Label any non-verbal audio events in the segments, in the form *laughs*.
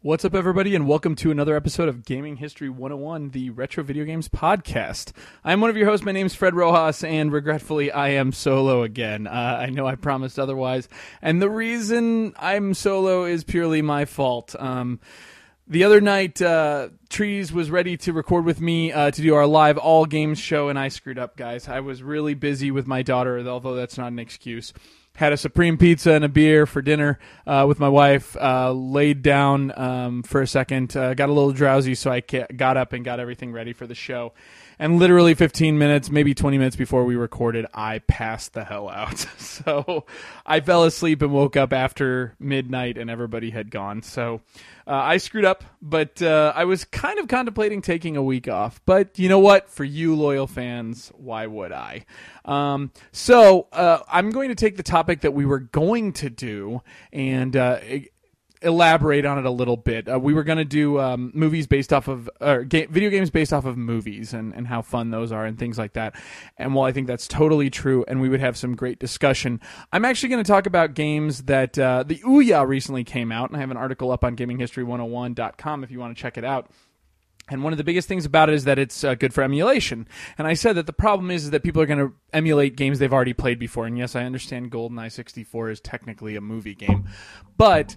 What's up, everybody, and welcome to another episode of Gaming History 101, the Retro Video Games Podcast. I'm one of your hosts. My name's Fred Rojas, and regretfully, I am solo again. Uh, I know I promised otherwise, and the reason I'm solo is purely my fault. Um, the other night, uh, Trees was ready to record with me uh, to do our live all games show, and I screwed up, guys. I was really busy with my daughter, although that's not an excuse had a supreme pizza and a beer for dinner uh, with my wife. Uh, laid down um, for a second, uh, got a little drowsy, so I got up and got everything ready for the show. And literally 15 minutes, maybe 20 minutes before we recorded, I passed the hell out. *laughs* so I fell asleep and woke up after midnight, and everybody had gone. So uh, I screwed up, but uh, I was kind of contemplating taking a week off. But you know what? For you loyal fans, why would I? Um, so uh, I'm going to take the topic that we were going to do and uh, elaborate on it a little bit. Uh, we were going to do um, movies based off of, or ga- video games based off of movies and, and how fun those are and things like that. And while I think that's totally true and we would have some great discussion, I'm actually going to talk about games that uh, the Ouya recently came out. And I have an article up on gaminghistory101.com if you want to check it out. And one of the biggest things about it is that it's uh, good for emulation. And I said that the problem is, is that people are going to emulate games they've already played before. And yes, I understand GoldenEye 64 is technically a movie game, but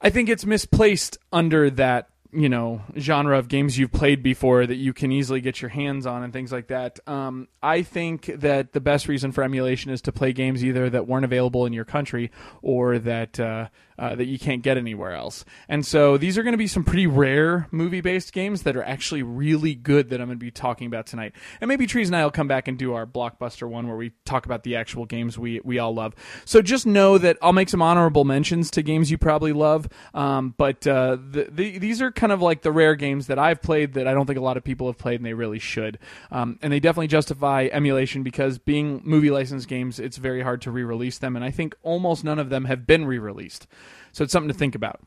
I think it's misplaced under that you know genre of games you've played before that you can easily get your hands on and things like that. Um, I think that the best reason for emulation is to play games either that weren't available in your country or that uh, uh, that you can't get anywhere else. And so these are going to be some pretty rare movie based games that are actually really good that I'm going to be talking about tonight. And maybe Trees and I will come back and do our blockbuster one where we talk about the actual games we, we all love. So just know that I'll make some honorable mentions to games you probably love. Um, but uh, the, the, these are kind of like the rare games that I've played that I don't think a lot of people have played and they really should. Um, and they definitely justify emulation because being movie licensed games, it's very hard to re release them. And I think almost none of them have been re released. So it's something to think about.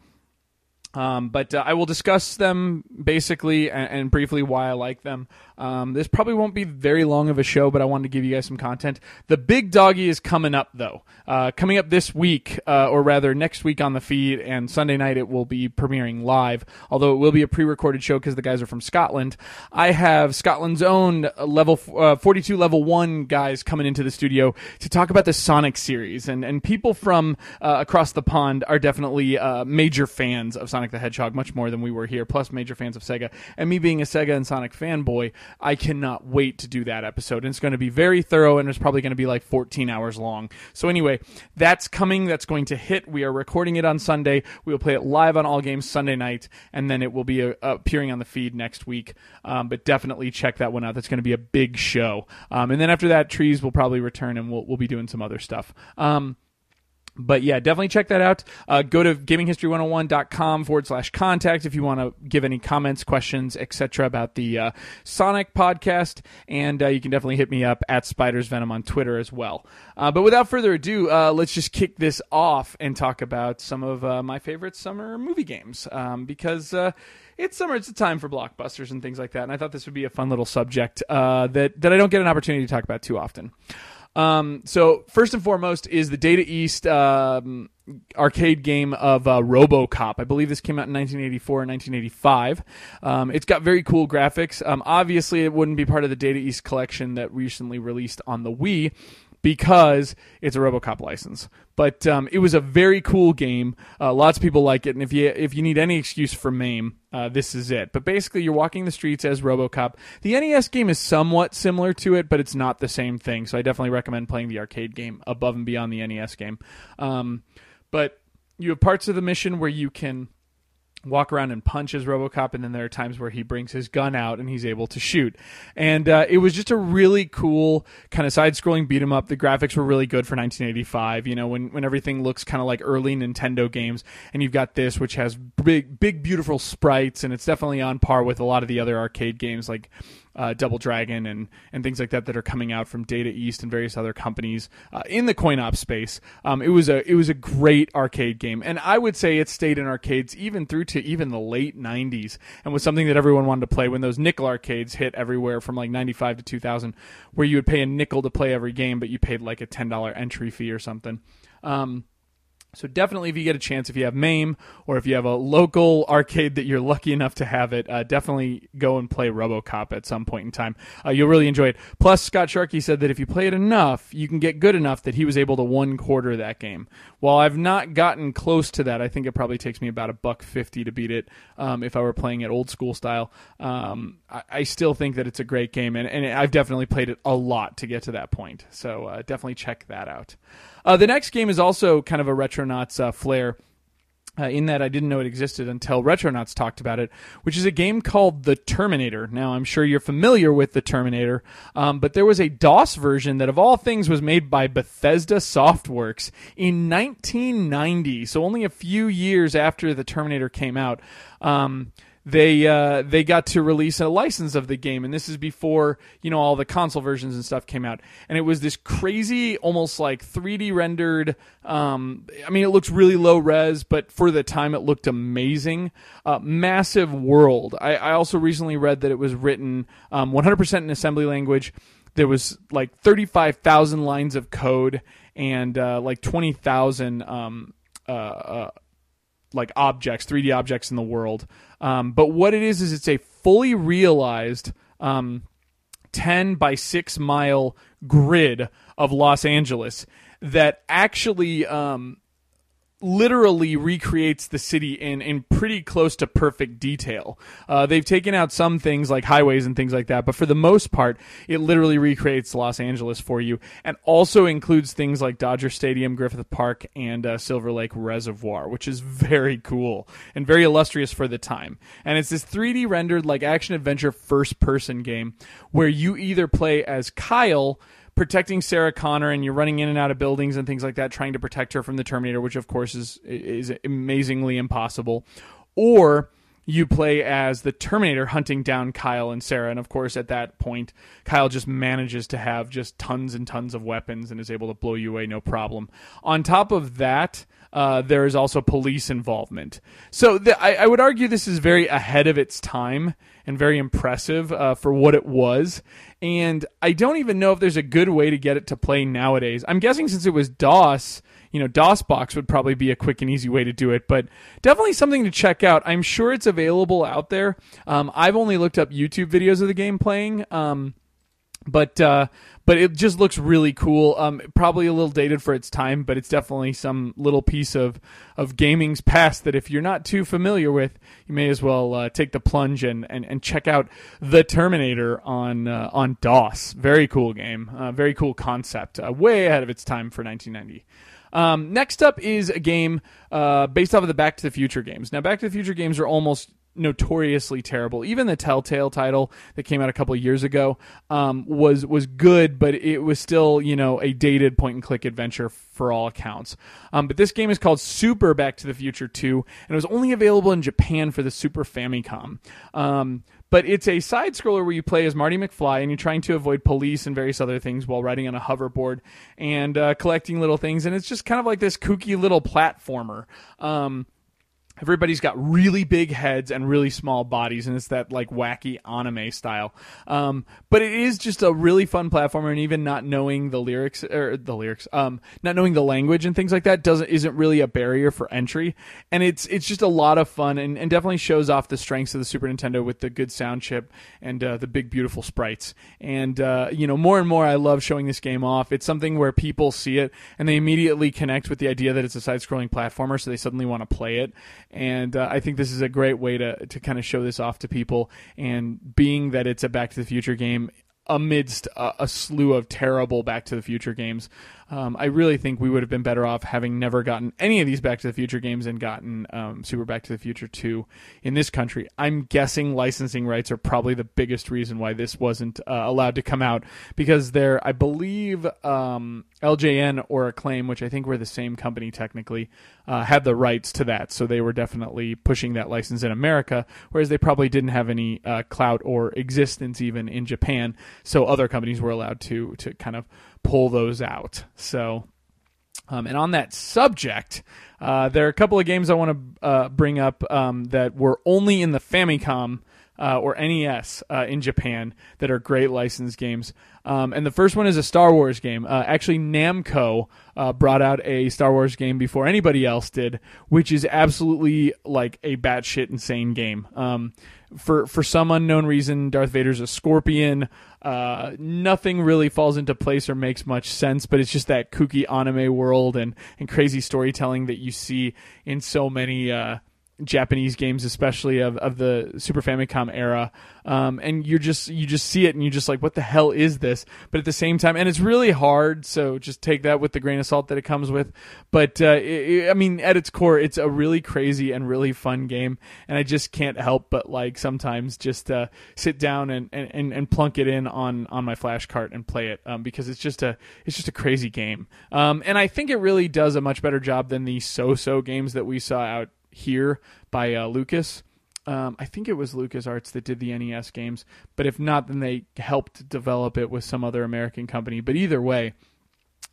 Um, but uh, I will discuss them basically and, and, briefly why I like them. Um, this probably won't be very long of a show, but I wanted to give you guys some content. The big doggy is coming up though. Uh, coming up this week, uh, or rather next week on the feed, and Sunday night it will be premiering live. Although it will be a pre-recorded show because the guys are from Scotland. I have Scotland's own level uh, 42 level one guys coming into the studio to talk about the Sonic series, and and people from uh, across the pond are definitely uh, major fans of Sonic the Hedgehog, much more than we were here. Plus, major fans of Sega, and me being a Sega and Sonic fanboy. I cannot wait to do that episode. And it's going to be very thorough and it's probably going to be like 14 hours long. So, anyway, that's coming. That's going to hit. We are recording it on Sunday. We will play it live on All Games Sunday night. And then it will be uh, appearing on the feed next week. Um, but definitely check that one out. That's going to be a big show. Um, and then after that, Trees will probably return and we'll, we'll be doing some other stuff. Um, but yeah, definitely check that out. Uh, go to gaminghistory101.com forward slash contact if you want to give any comments, questions, etc. about the uh, Sonic podcast. And uh, you can definitely hit me up at Spiders Venom on Twitter as well. Uh, but without further ado, uh, let's just kick this off and talk about some of uh, my favorite summer movie games. Um, because it's summer; it's a time for blockbusters and things like that. And I thought this would be a fun little subject that that I don't get an opportunity to talk about too often. Um, so first and foremost is the Data East um, arcade game of uh, RoboCop. I believe this came out in 1984 and 1985. Um, it's got very cool graphics. Um, obviously, it wouldn't be part of the Data East collection that recently released on the Wii because it's a RoboCop license. But um, it was a very cool game. Uh, lots of people like it, and if you if you need any excuse for MAME, uh, this is it. But basically, you're walking the streets as RoboCop. The NES game is somewhat similar to it, but it's not the same thing. So I definitely recommend playing the arcade game above and beyond the NES game. Um, but you have parts of the mission where you can walk around and punch as RoboCop, and then there are times where he brings his gun out and he's able to shoot. And uh, it was just a really cool kind of side-scrolling beat 'em up. The graphics were really good for 1985. You know, when when everything looks kind of like early Nintendo games, and you've got this which has big, big, beautiful sprites, and it's definitely on par with a lot of the other arcade games like uh, Double Dragon and and things like that that are coming out from Data East and various other companies uh, in the coin op space. Um, it was a it was a great arcade game, and I would say it stayed in arcades even through to even the late '90s, and was something that everyone wanted to play when those nickel arcades hit everywhere from like '95 to 2000, where you would pay a nickel to play every game, but you paid like a ten dollar entry fee or something. Um, So definitely, if you get a chance, if you have MAME or if you have a local arcade that you're lucky enough to have it, uh, definitely go and play RoboCop at some point in time. Uh, you'll really enjoy it. Plus, Scott Sharkey said that if you play it enough, you can get good enough that he was able to one quarter that game. While I've not gotten close to that, I think it probably takes me about a buck fifty to beat it. Um, if I were playing it old school style, um, I, I, still think that it's a great game, and, and I've definitely played it a lot to get to that point. So uh, definitely check that out. Uh, the next game is also kind of a Retronauts uh, flair. Uh, in that I didn't know it existed until Retronauts talked about it, which is a game called The Terminator. Now, I'm sure you're familiar with The Terminator, um, but there was a DOS version that, of all things, was made by Bethesda Softworks in 1990, so only a few years after The Terminator came out. Um, they uh, they got to release a license of the game, and this is before you know all the console versions and stuff came out. And it was this crazy, almost like 3D rendered. Um, I mean, it looks really low res, but for the time, it looked amazing. Uh, massive world. I, I, also recently read that it was written um, 100% in assembly language. There was like 35,000 lines of code and uh, like 20,000 um, uh, uh, like objects, 3D objects in the world. Um, but what it is is it's a fully realized um, 10 by 6 mile grid of Los Angeles that actually um, literally recreates the city in, in pretty close to perfect detail. Uh, they've taken out some things like highways and things like that, but for the most part, it literally recreates Los Angeles for you and also includes things like Dodger Stadium, Griffith Park, and uh, Silver Lake Reservoir, which is *laughs* very cool and very illustrious for the time. And it's this 3D rendered like action adventure first person game where you either play as Kyle protecting Sarah Connor and you're running in and out of buildings and things like that, trying to protect her from the Terminator, which of course is is amazingly impossible, or you play as the Terminator hunting down Kyle and Sarah. And of course, at that point, Kyle just manages to have just tons and tons of weapons and is able to blow you away no problem. On top of that, uh, there is also police involvement. So I, I, would argue this is very ahead of its time and very impressive uh, for what it was. And I don't even know if there's a good way to get it to play nowadays. I'm guessing since it was DOS, you know, DOSBox would probably be a quick and easy way to do it, but definitely something to check out. I'm sure it's available out there. Um, I've only looked up YouTube videos of the game playing. Um, but uh, but it just looks really cool. Um, probably a little dated for its time, but it's definitely some little piece of of gaming's past that if you're not too familiar with, you may as well uh, take the plunge and, and, and check out the Terminator on uh, on DOS. Very cool game, uh, very cool concept, uh, way ahead of its time for 1990. Um, next up is a game uh, based off of the Back to the Future games. Now, Back to the Future games are almost notoriously terrible. Even the Telltale title that came out a couple years ago um, was was good, but it was still you know a dated point and click adventure for all accounts. Um, but this game is called Super Back to the Future 2, and it was only available in Japan for the Super Famicom. Um, but it's a side scroller where you play as Marty McFly and you're trying to avoid police and various other things while riding on a hoverboard and uh, collecting little things. And it's just kind of like this kooky little platformer. Um, everybody's got really big heads and really small bodies and it's that like wacky anime style. Um, but it is just a really fun platformer and even not knowing the lyrics or the lyrics um, not knowing the language and things like that doesn't isn't really a barrier for entry. And it's it's just a lot of fun and, and definitely shows off the strengths of the super nintendo with the good sound chip and uh, the big beautiful sprites. And uh, you know more and more i love showing this game off. It's something where people see it and they immediately connect with the idea that it's a side scrolling platformer so they suddenly want to play it and uh, I think this is a great way to to kind of show this off to people. And being that it's a Back to the Future game, amidst a, a, slew of terrible Back to the Future games. Um, I really think we would have been better off having never gotten any of these Back to the Future games and gotten um, Super Back to the Future 2 in this country. I'm guessing licensing rights are probably the biggest reason why this wasn't uh, allowed to come out because they're, I believe, um, LJN or Acclaim, which I think were the same company technically, uh, had the rights to that. So they were definitely pushing that license in America, whereas they probably didn't have any uh, clout or existence even in Japan. So other companies were allowed to to kind of pull those out. So, um, and on that subject, uh, there are a couple of games I want to uh, bring up um, that were only in the Famicom uh, or NES uh, in Japan that are great licensed games. Um, and the first one is a Star Wars game. Uh, actually, Namco uh, brought out a Star Wars game before anybody else did, which is absolutely like a batshit insane game. Um, for for some unknown reason, Darth Vader's a scorpion. Uh, nothing really falls into place or makes much sense, but it's just that kooky anime world and, and crazy storytelling that you see in so many uh, Japanese games, especially of, of the Super Famicom era. Um, and you're just you just see it and you're just like, what the hell is this? But at the same time, and it's really hard. So just take that with the grain of salt that it comes with. But uh, it, I mean, at its core, it's a really crazy and really fun game, and I just can't help but like sometimes just uh, sit down and, and, and plunk it in on on my flash cart and play it um, because it's just a it's just a crazy game. Um, and I think it really does a much better job than the so-so games that we saw out here by uh, Lucas. Um, I think it was LucasArts that did the NES games, but if not, then they helped develop it with some other American company. But either way,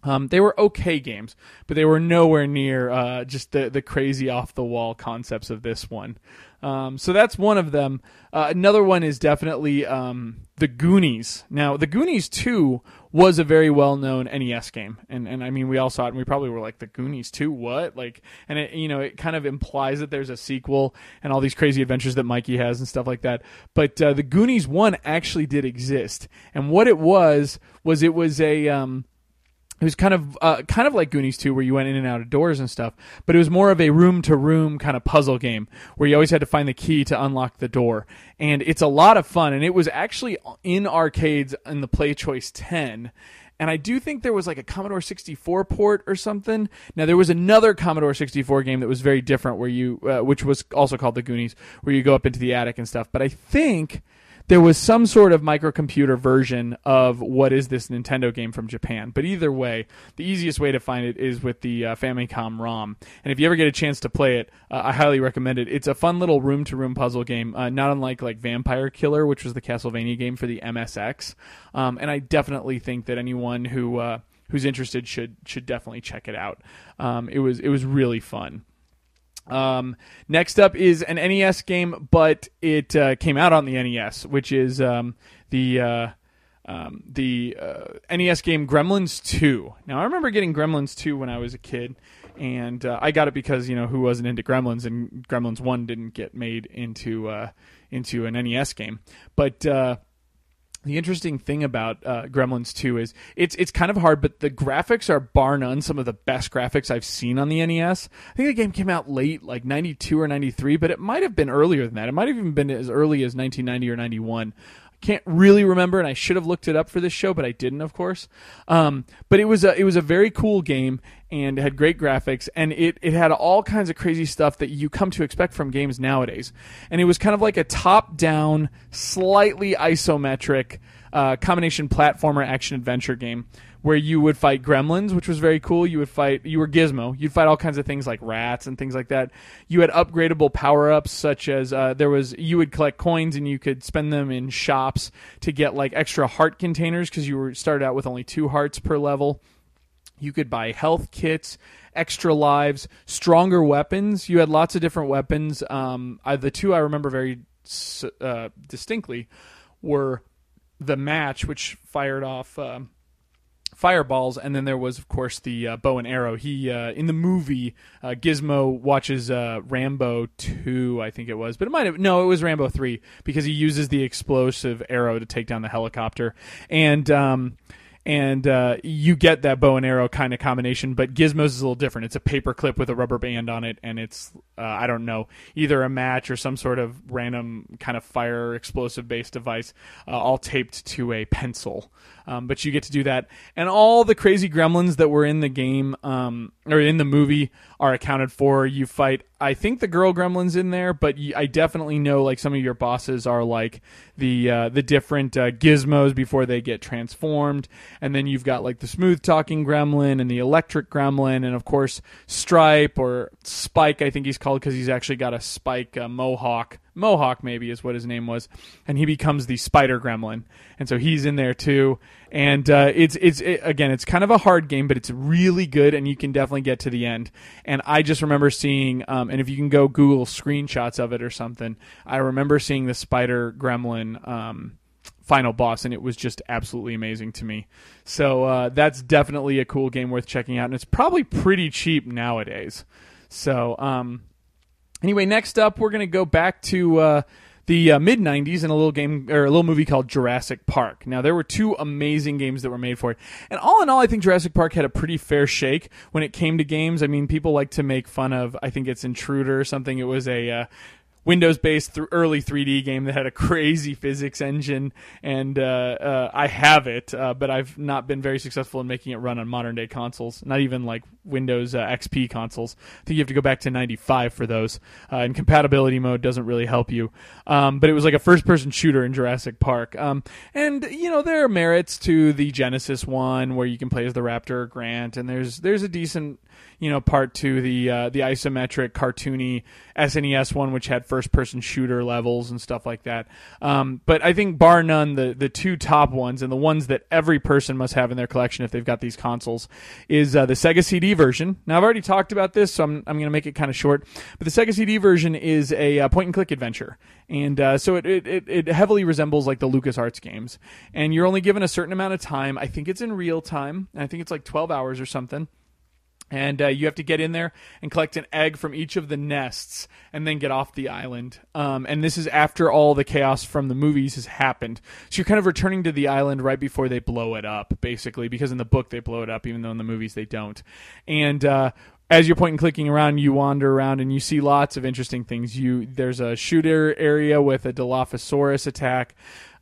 um, they were okay games, but they were nowhere near uh, just the the crazy off the wall concepts of this one. Um, so that's one of them. Uh, another one is definitely um, the Goonies. Now, the Goonies two was a very well known NES game, and and I mean we all saw it, and we probably were like the Goonies two, what? Like, and it you know it kind of implies that there's a sequel and all these crazy adventures that Mikey has and stuff like that. But uh, the Goonies one actually did exist, and what it was was it was a um, it was kind of uh, kind of like Goonies 2 where you went in and out of doors and stuff, but it was more of a room to room kind of puzzle game where you always had to find the key to unlock the door. And it's a lot of fun and it was actually in arcades in the Play Choice 10. And I do think there was like a Commodore 64 port or something. Now there was another Commodore 64 game that was very different where you uh, which was also called the Goonies where you go up into the attic and stuff. But I think there was some sort of microcomputer version of what is this Nintendo game from Japan. But either way, the easiest way to find it is with the uh, Famicom ROM. And if you ever get a chance to play it, uh, I highly recommend it. It's a fun little room-to-room puzzle game, uh, not unlike like Vampire Killer, which was the Castlevania game for the MSX. Um, and I definitely think that anyone who uh, who's interested should should definitely check it out. Um, it was it was really fun. Um, next up is an NES game, but it uh, came out on the NES, which is um, the uh, um, the uh, NES game Gremlins 2. Now, I remember getting Gremlins 2 when I was a kid, and uh, I got it because you know who wasn't into Gremlins, and Gremlins 1 didn't get made into uh, into an NES game, but uh, the interesting thing about uh, Gremlins 2 is it's it's kind of hard, but the graphics are bar none some of the best graphics I've seen on the NES. I think the game came out late, like 92 or 93, but it might have been earlier than that. It might have even been as early as 1990 or 91 can't really remember, and I should have looked it up for this show, but I didn't, of course. Um, but it was a it was a very cool game and it had great graphics, and it it had all kinds of crazy stuff that you come to expect from games nowadays. And it was kind of like a top down, slightly isometric uh, combination platformer action adventure game where you would fight gremlins, which was very cool. You would fight, you were Gizmo. You'd fight all kinds of things like rats and things like that. You had upgradable power ups, such as uh, there was, you would collect coins and you could spend them in shops to get like extra heart containers because you were started out with only two hearts per level. You could buy health kits, extra lives, stronger weapons. You had lots of different weapons. Um, I, the two I remember very uh, distinctly were the match, which fired off. Uh, fireballs, and then there was, of course, the uh, bow and arrow. He uh, in the movie uh, Gizmo watches uh, Rambo two, I think it was, but it might have no, it was Rambo three because he uses the explosive arrow to take down the helicopter, and um, and uh, you get that bow and arrow kind of combination. But Gizmo's is a little different. It's a paper clip with a rubber band on it, and it's uh, I don't know either a match or some sort of random kind of fire explosive based device, uh, all taped to a pencil. Um, but you get to do that, and all the crazy gremlins that were in the game um, or in the movie are accounted for. You fight, I think the girl gremlins in there, but I definitely know like some of your bosses are like the uh, the different uh, gizmos before they get transformed, and then you've got like the smooth talking gremlin and the electric gremlin, and of course Stripe or Spike, I think he's called because he's actually got a spike uh, mohawk Mohawk maybe is what his name was, and he becomes the Spider Gremlin, and so he's in there too. and uh, it's it's it, again it's kind of a hard game, but it's really good, and you can definitely get to the end. And I just remember seeing, um, and if you can go Google screenshots of it or something, I remember seeing the spider gremlin. Um, final boss, and it was just absolutely amazing to me. So uh, that's definitely a cool game worth checking out, and it's probably pretty cheap nowadays. So um, anyway, next up, we're gonna go back to. Uh, the uh, mid 90s in a little game or a little movie called Jurassic Park. Now there were two amazing games that were made for it. And all in all I think Jurassic Park had a pretty fair shake when it came to games. I mean people like to make fun of I think it's Intruder or something. It was a uh, Windows based th- early 3D game that had a crazy physics engine, and uh, uh, I have it, uh, but I've not been very successful in making it run on modern day consoles, not even like Windows uh, XP consoles. I think you have to go back to 95 for those, uh, and compatibility mode doesn't really help you. Um, but it was like a first person shooter in Jurassic Park. Um, and, you know, there are merits to the Genesis one where you can play as the Raptor Grant, and there's, there's a decent you know part to the uh, the isometric cartoony SNES one, which had first person shooter levels and stuff like that. Um, but I think bar none, the the two top ones and the ones that every person must have in their collection if they've got these consoles is uh, the Sega CD version. Now I've already talked about this, so I'm I'm going to make it kind of short. But the Sega CD version is a uh, point and click adventure, and uh, so it, it it heavily resembles like the LucasArts games, and you're only given a certain amount of time. I think it's in real time. I think it's like 12 hours or something and uh, you have to get in there and collect an egg from each of the nests and then get off the island um, and this is after all the chaos from the movies has happened so you're kind of returning to the island right before they blow it up basically because in the book they blow it up even though in the movies they don't and uh, as you're point and clicking around, you wander around and you see lots of interesting things. You there's a shooter area with a Dilophosaurus attack.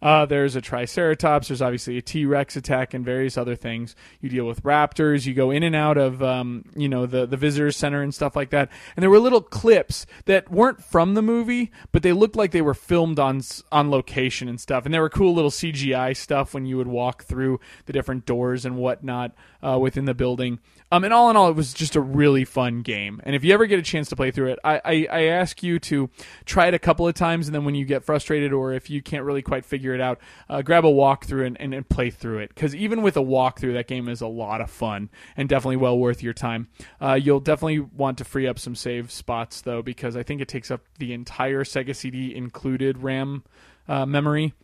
Uh, there's a Triceratops. There's obviously a T Rex attack and various other things. You deal with raptors. You go in and out of um, you know the the visitor center and stuff like that. And there were little clips that weren't from the movie, but they looked like they were filmed on on location and stuff. And there were cool little CGI stuff when you would walk through the different doors and whatnot uh, within the building. Um, and all in all, it was just a really fun game. And if you ever get a chance to play through it, I, I, I ask you to try it a couple of times, and then when you get frustrated or if you can't really quite figure it out, uh, grab a walkthrough and, and, and play through it. Because even with a walkthrough, that game is a lot of fun and definitely well worth your time. Uh, you'll definitely want to free up some save spots though, because I think it takes up the entire Sega CD included RAM uh, memory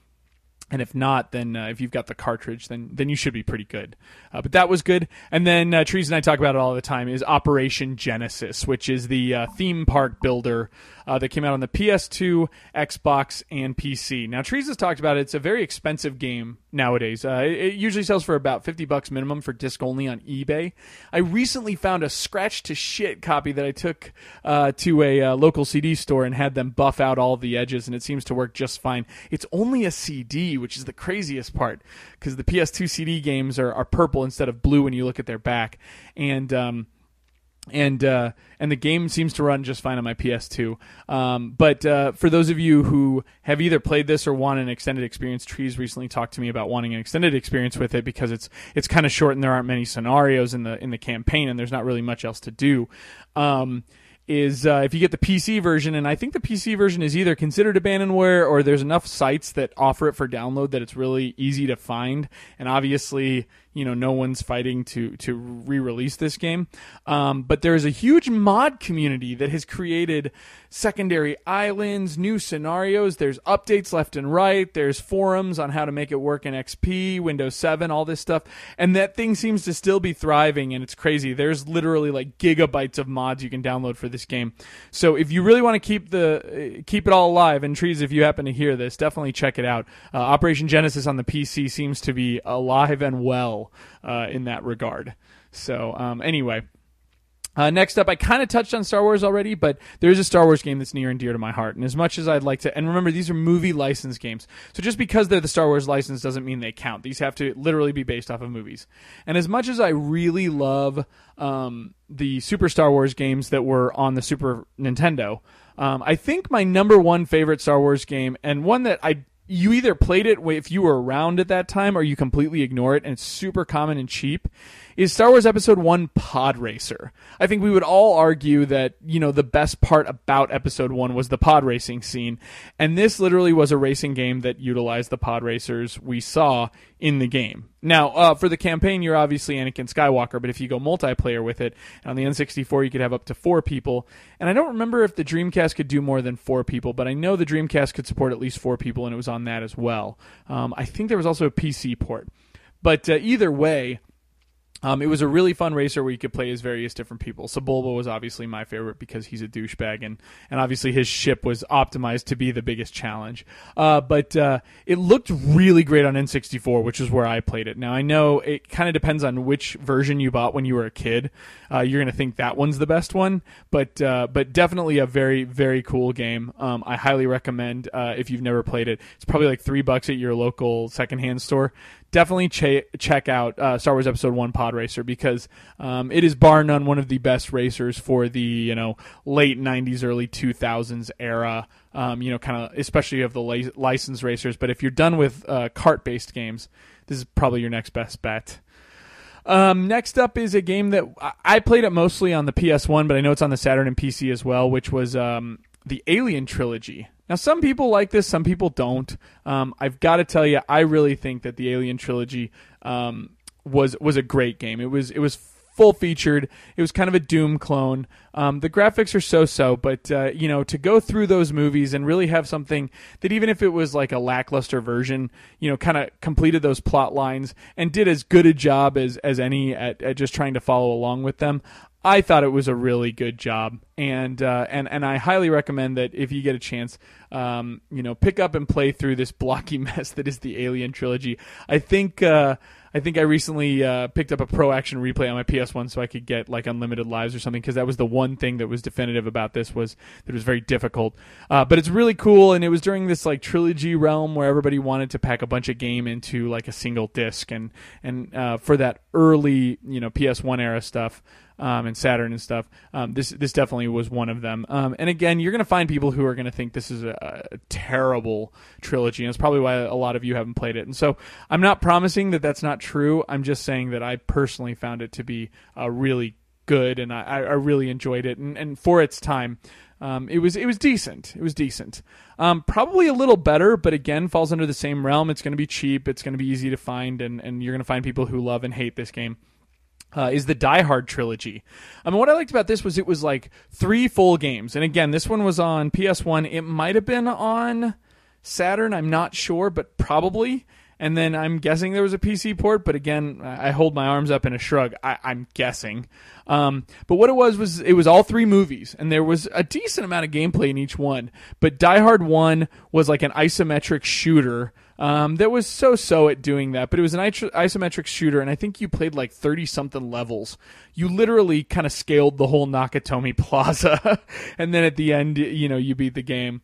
and if not, then uh, if you've got the cartridge, then then you should be pretty good. Uh, but that was good. And then uh, Trees and I talk about it all the time is Operation Genesis, which is the uh, theme park builder uh, that came out on the PS2, Xbox, and PC. Now, Trees has talked about it. It's a very expensive game nowadays. Uh, it, it, usually sells for about 50 bucks minimum for disc only on eBay. I recently found a scratch to shit copy that I took to a local CD store and had them buff out all the edges, and it seems to work just fine. It's only a CD, which is the craziest part because the PS2 CD games are, are purple instead of blue when you look at their back. And, um, and uh, and the game seems to run just fine on my PS2. Um, but uh, for those of you who have either played this or want an extended experience, Trees recently talked to me about wanting an extended experience with it because it's it's kind of short and there aren't many scenarios in the in the campaign and there's not really much else to do. Um, is uh, if you get the PC version, and I think the PC version is either considered abandonware or there's enough sites that offer it for download that it's really easy to find. And obviously, you know no one's fighting to to re-release this game. Um, but there is a huge mod community that has created secondary islands new scenarios. There's updates left and right. There's forums on how to make it work in xp windows 7 all this stuff. And that thing seems to still be thriving and it's crazy. There's literally like gigabytes of mods you can download for this game. So if you really want to keep the keep it all alive and trees if you happen to hear this definitely check it out. Uh, operation genesis on the pc seems to be alive and well uh, in that regard. So um, anyway. Uh, next up, I kind of touched on Star Wars already, but there's a Star Wars game that's near and dear to my heart. And as much as I'd like to, and remember, these are movie license games. So just because they're the Star Wars license doesn't mean they count. These have to literally be based off of movies. And as much as I really love um, the Super Star Wars games that were on the Super Nintendo, um, I think my number one favorite Star Wars game, and one that I you either played it if you were around at that time or you completely ignore it and it's super common and cheap is Star Wars Episode 1 Pod Racer. I think we would all argue that, you know, the best part about Episode 1 was the pod racing scene. And this literally was a racing game that utilized the pod racers we saw in the game. Now, uh, for the campaign, you're obviously Anakin Skywalker, but if you go multiplayer with it, on the N64, you could have up to four people. And I don't remember if the Dreamcast could do more than four people, but I know the Dreamcast could support at least four people, and it was on that as well. Um, I think there was also a PC port. But uh, either way, um, it was a really fun racer where you could play as various different people. Sebulba was obviously my favorite because he's a douchebag, and, and obviously his ship was optimized to be the biggest challenge. Uh, but uh, it looked really great on N64, which is where I played it. Now I know it kind of depends on which version you bought when you were a kid. Uh, you're gonna think that one's the best one, but uh, but definitely a very very cool game. Um, I highly recommend uh, if you've never played it. It's probably like three bucks at your local secondhand store definitely ch- check out uh, Star Wars Episode One Pod Racer because um, it is bar none one of the best racers for the you know late '90s, early 2000s era. Um, you know, kind of especially of the li- licensed racers. But if you're done with uh, kart-based games, this is probably your next best bet. Um, next up is a game that I played it mostly on the PS1, but I know it's on the Saturn and PC as well, which was um, the Alien trilogy. Now, some people like this, some people don't. Um, I've got to tell you, I really think that the Alien trilogy um, was was a great game. It was it was full featured. It was kind of a Doom clone. Um, the graphics are so so, but uh, you know, to go through those movies and really have something that even if it was like a lackluster version, you know, kind of completed those plot lines and did as good a job as as any at, at just trying to follow along with them. I thought it was a really good job, and uh, and and I highly recommend that if you get a chance, um, you know, pick up and play through this blocky *laughs* mess that is the Alien trilogy. I think uh, I think I recently uh, picked up a Pro Action Replay on my PS1 so I could get like unlimited lives or something because that was the one thing that was definitive about this was that it was very difficult. Uh, but it's really cool, and it was during this like trilogy realm where everybody wanted to pack a bunch of game into like a single disc, and and uh, for that early you know PS1 era stuff um, and Saturn and stuff. Um, this this definitely was one of them. Um, and again, you're going to find people who are going to think this is a, a, terrible trilogy, and it's probably why a lot of you haven't played it. And so I'm not promising that that's not true. I'm just saying that I personally found it to be uh, really good, and I, I really enjoyed it. And, and for its time. Um, it was it was decent. It was decent. Um, probably a little better, but again, falls under the same realm. It's going to be cheap. It's going to be easy to find, and, and you're going to find people who love and hate this game uh, is the Die Hard trilogy. I mean, what I liked about this was it was like three full games, and again, this one was on PS1. It might have been on Saturn. I'm not sure, but probably. And then I'm guessing there was a PC port, but again, I hold my arms up in a shrug. I, am guessing. Um, but what it was was it was all three movies, and there was a decent amount of gameplay in each one. But Die Hard One was like an isometric shooter um, that was so so at doing that, but it was an isometric shooter, and I think you played like 30 something levels. You literally kind of scaled the whole Nakatomi *laughs* Plaza, and then at the end, you know, you beat the game.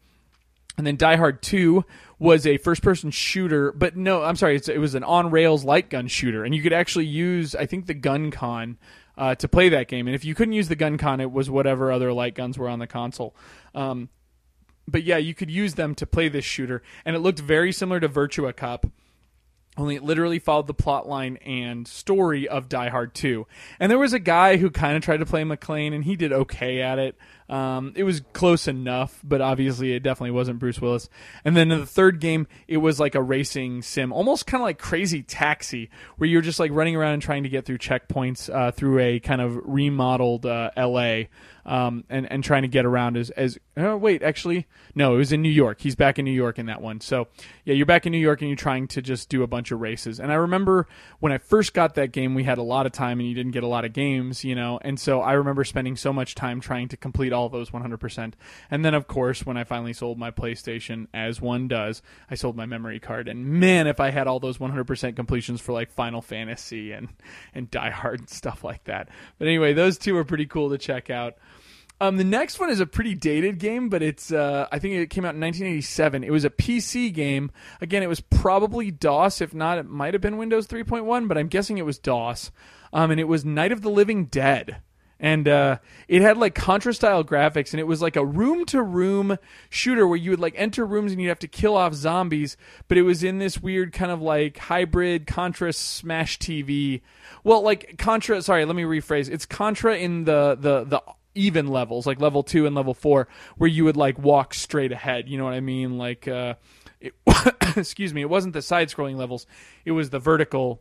And then Die Hard 2 was a first person shooter, but no, I'm sorry, it was an on rails light gun shooter. And you could actually use, I think, the GunCon uh, to play that game. And if you couldn't use the GunCon, it was whatever other light guns were on the console. Um, but yeah, you could use them to play this shooter, and it looked very similar to Virtua Cop. Only it literally followed the plot line and story of Die Hard 2. And there was a guy who kind of tried to play McClane, and he did okay at it. Um, it was close enough, but obviously it definitely wasn't Bruce Willis. And then in the third game, it was like a racing sim, almost kind of like Crazy Taxi, where you're just like running around and trying to get through checkpoints uh, through a kind of remodeled uh, LA. Um, and and trying to get around as as oh wait actually no it was in New York he's back in New York in that one so yeah you're back in New York and you're trying to just do a bunch of races and I remember when I first got that game we had a lot of time and you didn't get a lot of games you know and so I remember spending so much time trying to complete all those 100%. And then, of course, when I finally sold my PlayStation, as one does, I sold my memory card. And man, if I had all those 100% completions for like Final Fantasy and, and Die Hard and stuff like that. But anyway, those two are pretty cool to check out. Um, the next one is a pretty dated game, but it's uh, I think it came out in 1987. It was a PC game. Again, it was probably DOS. If not, it might have been Windows 3.1, but I'm guessing it was DOS. Um, and it was Night of the Living Dead. And uh, it had like Contra style graphics, and it was like a room to room shooter where you would like enter rooms and you'd have to kill off zombies, but it was in this weird kind of like hybrid Contra Smash TV. Well, like Contra. Sorry, let me rephrase. It's Contra in the the the even levels, like level two and level four, where you would like walk straight ahead. You know what I mean? Like, uh, it, *coughs* excuse me, it wasn't the side scrolling levels; it was the vertical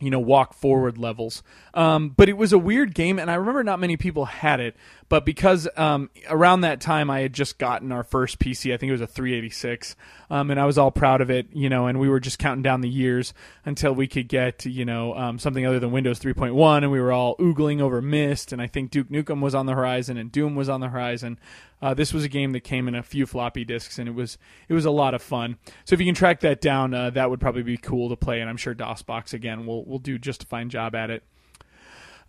you know, walk forward levels. Um, but it was a weird game, and I remember not many people had it. But because um, around that time I had just gotten our first PC, I think it was a 386, um, and I was all proud of it, you know, and we were just counting down the years until we could get, you know, um, something other than Windows 3.1, and we were all oogling over Myst, and I think Duke Nukem was on the horizon, and Doom was on the horizon. Uh, this was a game that came in a few floppy disks, and it was it was a lot of fun. So if you can track that down, uh, that would probably be cool to play, and I'm sure DOSBox again will will do just a fine job at it.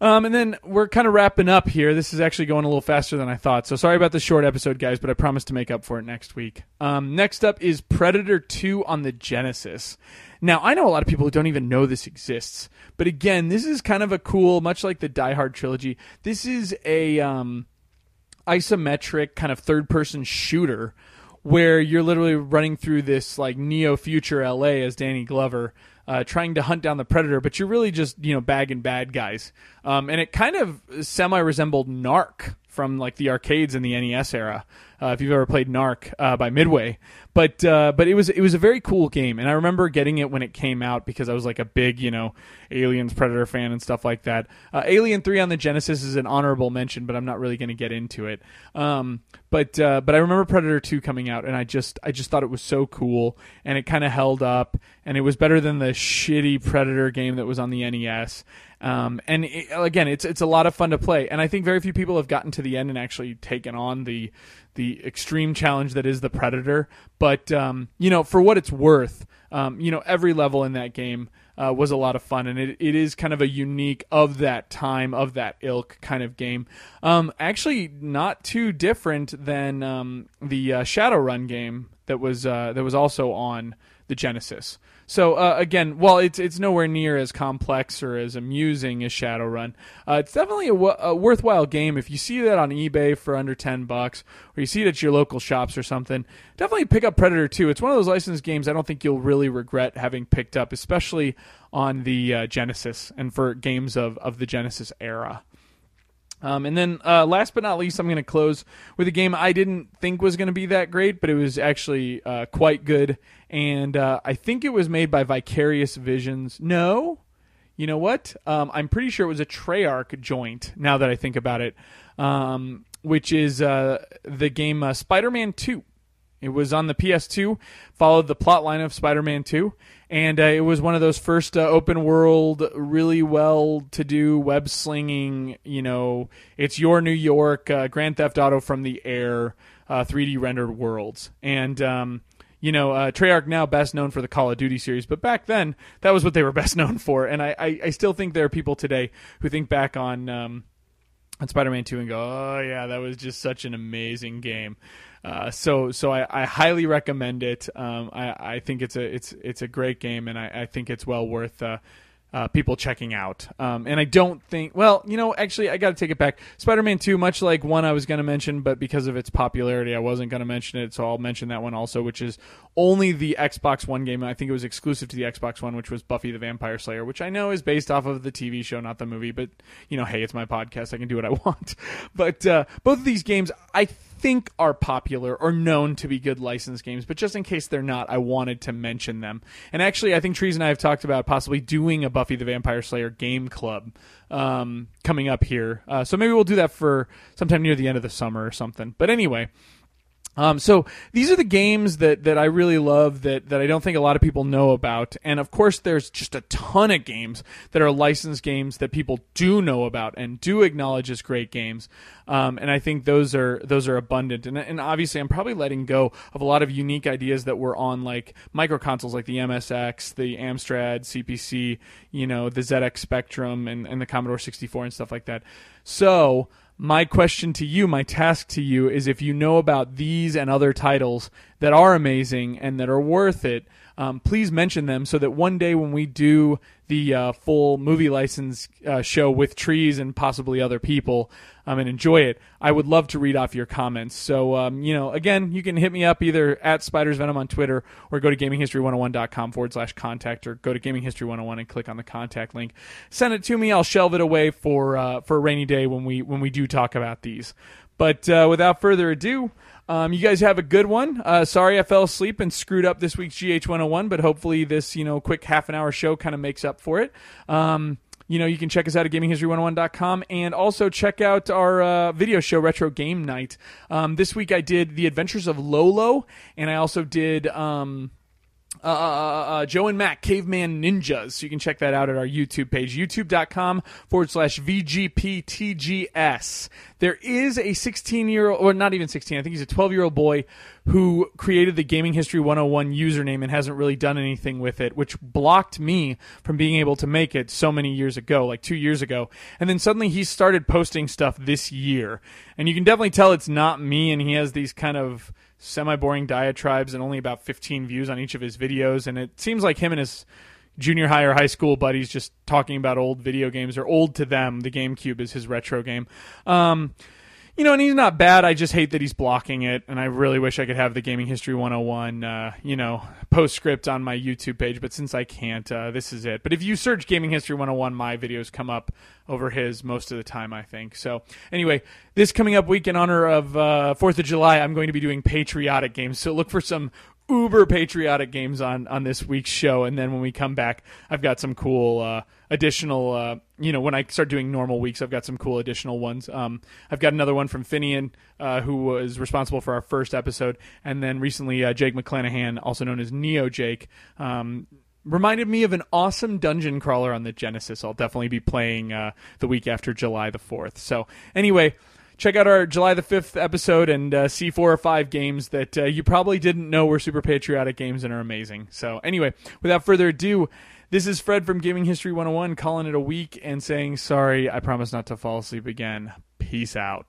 Um, and then we're kind of wrapping up here. This is actually going a little faster than I thought. So sorry about the short episode, guys, but I promise to make up for it next week. Um, next up is Predator 2 on the Genesis. Now, I know a lot of people who don't even know this exists, but again, this is kind of a cool, much like the Die Hard trilogy, this is a um, isometric kind of third person shooter where you're literally running through this like neo future LA as Danny Glover uh, trying to hunt down the predator, but you're really just you know bagging bad guys. Um, and it kind of semi resembled Narc from like the arcades in the NES era. Uh, if you've ever played Narc uh, by Midway, but uh, but it was it was a very cool game, and I remember getting it when it came out because I was like a big you know Aliens Predator fan and stuff like that. Uh, Alien Three on the Genesis is an honorable mention, but I'm not really going to get into it. Um, but uh, but I remember Predator Two coming out, and I just I just thought it was so cool, and it kind of held up, and it was better than the shitty Predator game that was on the NES. Um, and it, again, it's it's a lot of fun to play, and I think very few people have gotten to the end and actually taken on the the extreme challenge that is the Predator. But um, you know, for what it's worth, um, you know, every level in that game uh, was a lot of fun, and it, it is kind of a unique of that time of that ilk kind of game. Um, actually, not too different than um, the uh, Shadowrun game that was uh, that was also on the Genesis. So uh, again, while it's it's nowhere near as complex or as amusing as Shadowrun, uh, it's definitely a, w- a worthwhile game. If you see that on eBay for under ten bucks, or you see it at your local shops or something, definitely pick up Predator Two. It's one of those licensed games I don't think you'll really regret having picked up, especially on the uh, Genesis and for games of of the Genesis era. Um, and then, uh, last but not least, I'm going to close with a game I didn't think was going to be that great, but it was actually uh, quite good. And uh, I think it was made by Vicarious Visions. No, you know what? Um, I'm pretty sure it was a Treyarch joint. Now that I think about it, um, which is uh, the game uh, Spider-Man 2. It was on the PS2, followed the plot line of Spider-Man 2, and uh, it was one of those first uh, open world, really well to do web slinging. You know, it's your New York uh, Grand Theft Auto from the air, 3D uh, rendered worlds, and um, you know, uh, Treyarch now best known for the Call of Duty series, but back then that was what they were *laughs* best known for. And I, I, I still think there are people today who think back on um, on Spider-Man Two and go, oh yeah, that was just such an amazing game. Uh, so so I, I, highly recommend it. Um, I, I, think it's a it's it's a great game, and I, I think it's well worth uh, uh, people checking out. Um, and I don't think, well, you know, actually, I got to take it back. Spider Man 2, much like one I was going to mention, but because of its popularity, I wasn't going to mention it, so I'll mention that one also, which is only the Xbox One game. I think it was exclusive to the Xbox One, which was Buffy the Vampire Slayer, which I know is based off of the TV show, not the movie, but, you know, hey, it's my podcast. I can do what I *laughs* want. But uh, both of these games, I think are popular or known to be good licensed games, but just in case they're not, I wanted to mention them. And actually, I think Trees and I have talked about possibly doing a Buffy the Vampire Slayer game club um, coming up here. Uh, so maybe we'll do that for sometime near the end of the summer or something. But anyway, um, so these are the games that, that I really love that, that I don't think a lot of people know about. And of course, there's just a ton of games that are licensed games that people do know about and do acknowledge as great games. Um, and I think those are those are abundant. And, and obviously, I'm probably letting go of a lot of unique ideas that were on like micro consoles, like the MSX, the Amstrad CPC, you know, the ZX Spectrum, and, and the Commodore 64 and stuff like that. So my question to you, my task to you is if you know about these and other titles that are amazing and that are worth it, um, please mention them so that one day when we do the uh, full movie license uh, show with trees and possibly other people um, and enjoy it, I would love to read off your comments. So, um, you know, again, you can hit me up either at Spiders Venom on Twitter or go to gaminghistory101.com forward slash contact or go to gaminghistory101 and click on the contact link. Send it to me. I'll shelve it away for uh, for a rainy day when we when we do talk about these. But uh, without further ado, um, you guys have a good one. Uh, sorry I fell asleep and screwed up this week's GH 101, but hopefully this you know quick half an hour show kind of makes up for it. Um, you know, you can check us out at gaminghistory101.com and also check out our uh, video show, Retro Game Night. Um, this week I did The Adventures of Lolo, and I also did. Um, uh, uh, uh, uh, Joe and Mac, Caveman Ninjas. So you can check that out at our YouTube page, youtube.com forward slash VGPTGS. There is a 16 year old, or not even 16, I think he's a 12 year old boy who created the Gaming History 101 username and hasn't really done anything with it, which blocked me from being able to make it so many years ago, like two years ago. And then suddenly he started posting stuff this year. And you can definitely tell it's not me, and he has these kind of semi boring diatribes and only about 15 views on each of his videos. And it seems like him and his junior high or high school buddies just talking about old video games or old to them. The GameCube is his retro game. Um, you know, and he's not bad. I just hate that he's blocking it, and I really wish I could have the Gaming History 101, uh, you know, postscript on my YouTube page. But since I can't, uh, this is it. But if you search Gaming History 101, my videos come up over his most of the time, I think. So anyway, this coming up week in honor of uh, Fourth of July, I'm going to be doing patriotic games. So look for some uber patriotic games on on this week's show, and then when we come back, I've got some cool uh, additional. Uh, you know, when I start doing normal weeks, I've got some cool additional ones. Um, I've got another one from Finian, uh, who was responsible for our first episode, and then recently uh, Jake McClanahan, also known as Neo Jake. Um, reminded me of an awesome dungeon crawler on the Genesis. I'll definitely be playing uh, the week after July the 4th. So, anyway, check out our July the 5th episode and uh, see four or five games that uh, you probably didn't know were super patriotic games and are amazing. So, anyway, without further ado, this is Fred from Gaming History 101 calling it a week and saying, sorry, I promise not to fall asleep again. Peace out.